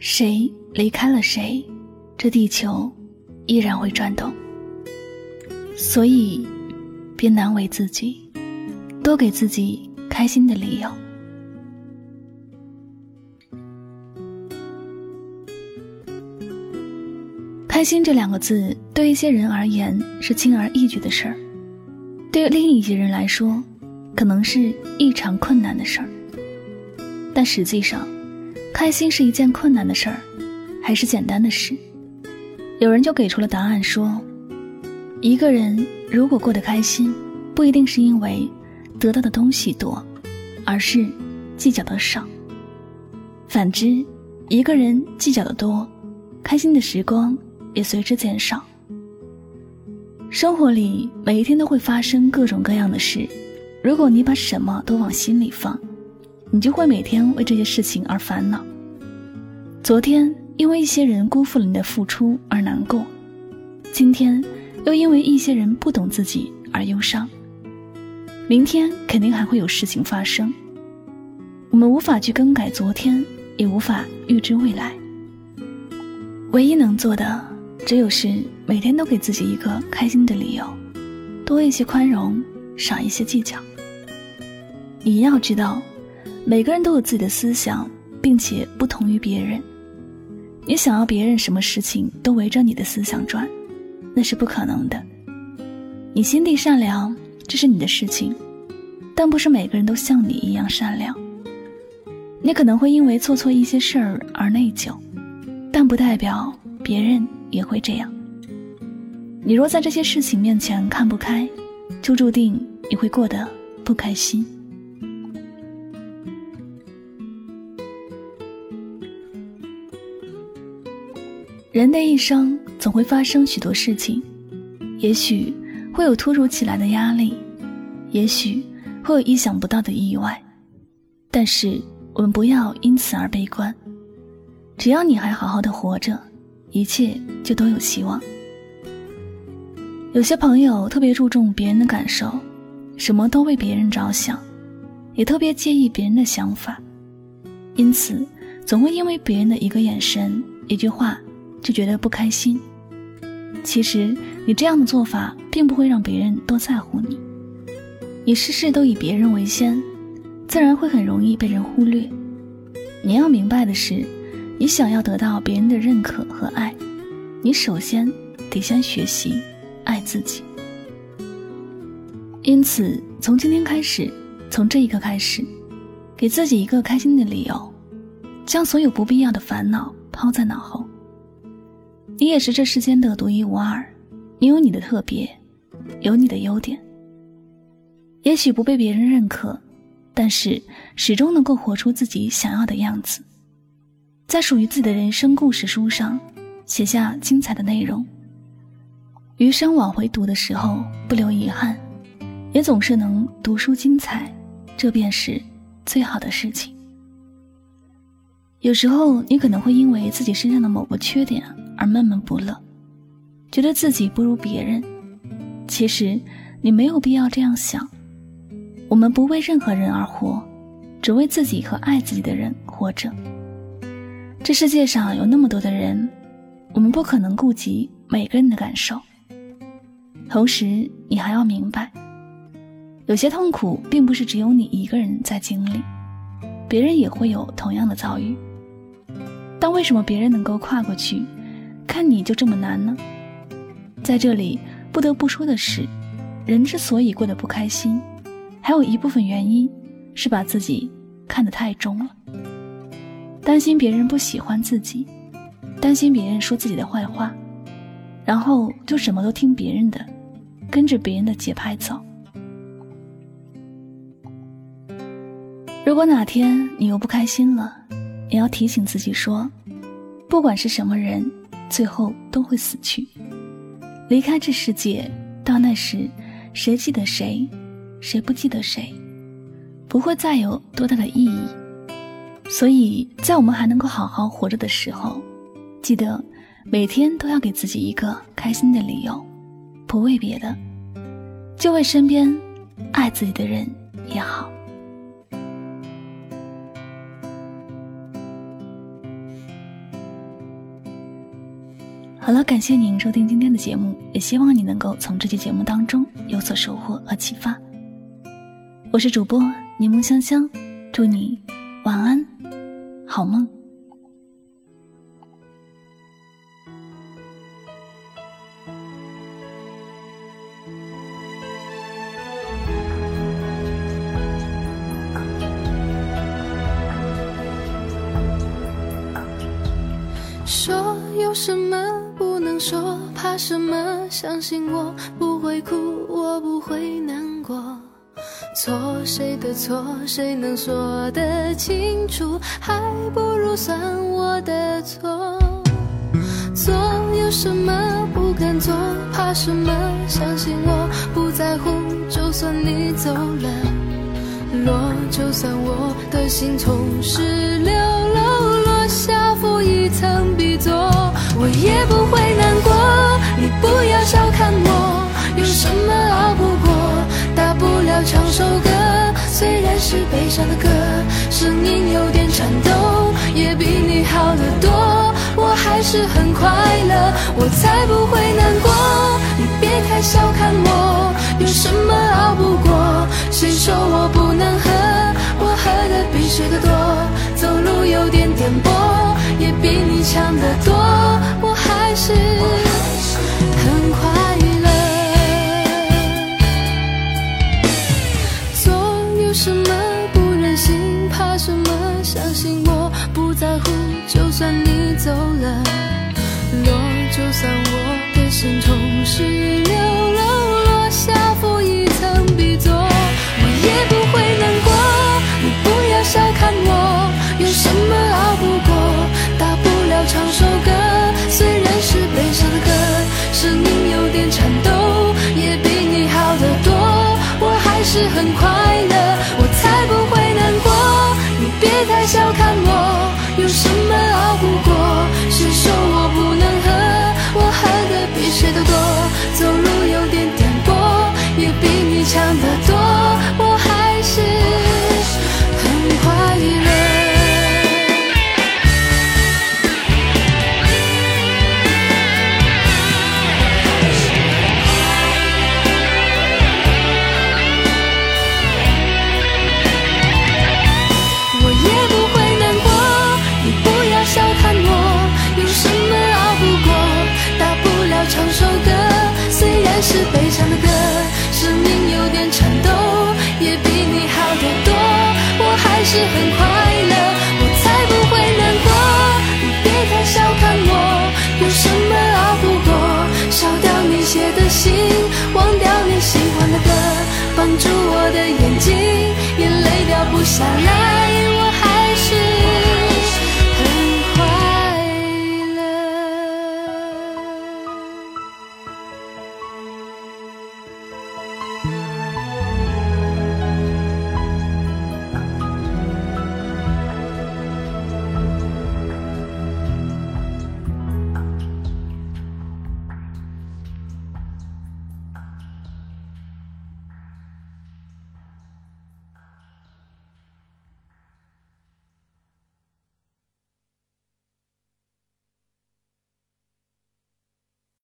谁离开了谁，这地球依然会转动。所以，别难为自己，多给自己开心的理由。开心这两个字，对一些人而言是轻而易举的事儿，对另一些人来说，可能是异常困难的事儿。但实际上，开心是一件困难的事儿，还是简单的事？有人就给出了答案，说：一个人如果过得开心，不一定是因为得到的东西多，而是计较的少。反之，一个人计较的多，开心的时光也随之减少。生活里每一天都会发生各种各样的事，如果你把什么都往心里放。你就会每天为这些事情而烦恼。昨天因为一些人辜负了你的付出而难过，今天又因为一些人不懂自己而忧伤。明天肯定还会有事情发生。我们无法去更改昨天，也无法预知未来。唯一能做的，只有是每天都给自己一个开心的理由，多一些宽容，少一些计较。你要知道。每个人都有自己的思想，并且不同于别人。你想要别人什么事情都围着你的思想转，那是不可能的。你心地善良，这是你的事情，但不是每个人都像你一样善良。你可能会因为做错一些事儿而内疚，但不代表别人也会这样。你若在这些事情面前看不开，就注定你会过得不开心。人的一生总会发生许多事情，也许会有突如其来的压力，也许会有意想不到的意外，但是我们不要因此而悲观。只要你还好好的活着，一切就都有希望。有些朋友特别注重别人的感受，什么都为别人着想，也特别介意别人的想法，因此总会因为别人的一个眼神、一句话。就觉得不开心。其实你这样的做法并不会让别人多在乎你。你事事都以别人为先，自然会很容易被人忽略。你要明白的是，你想要得到别人的认可和爱，你首先得先学习爱自己。因此，从今天开始，从这一刻开始，给自己一个开心的理由，将所有不必要的烦恼抛在脑后。你也是这世间的独一无二，你有你的特别，有你的优点。也许不被别人认可，但是始终能够活出自己想要的样子，在属于自己的人生故事书上写下精彩的内容。余生往回读的时候不留遗憾，也总是能读书精彩，这便是最好的事情。有时候你可能会因为自己身上的某个缺点。而闷闷不乐，觉得自己不如别人。其实，你没有必要这样想。我们不为任何人而活，只为自己和爱自己的人活着。这世界上有那么多的人，我们不可能顾及每个人的感受。同时，你还要明白，有些痛苦并不是只有你一个人在经历，别人也会有同样的遭遇。但为什么别人能够跨过去？看你就这么难呢？在这里不得不说的是，人之所以过得不开心，还有一部分原因是把自己看得太重了，担心别人不喜欢自己，担心别人说自己的坏话，然后就什么都听别人的，跟着别人的节拍走。如果哪天你又不开心了，也要提醒自己说，不管是什么人。最后都会死去，离开这世界。到那时，谁记得谁，谁不记得谁，不会再有多大的意义。所以在我们还能够好好活着的时候，记得每天都要给自己一个开心的理由，不为别的，就为身边爱自己的人也好。好了，感谢您收听今天的节目，也希望你能够从这期节目当中有所收获和启发。我是主播柠檬香香，祝你晚安，好梦。说有什么说，怕什么？相信我不会哭，我不会难过。错谁的错，谁能说得清楚？还不如算我的错。做有什么不敢做，怕什么？相信我不在乎，就算你走了，落就算我的心从十六楼落下负一层笔座，我也不会唱首歌，虽然是悲伤的歌，声音有点颤抖，也比你好得多。我还是很快乐，我才不会难过。你别太小看我，有什么熬不过？谁说我不能喝？我喝的比谁的多，走路有点颠簸，也比你强得多。我还是很快。是很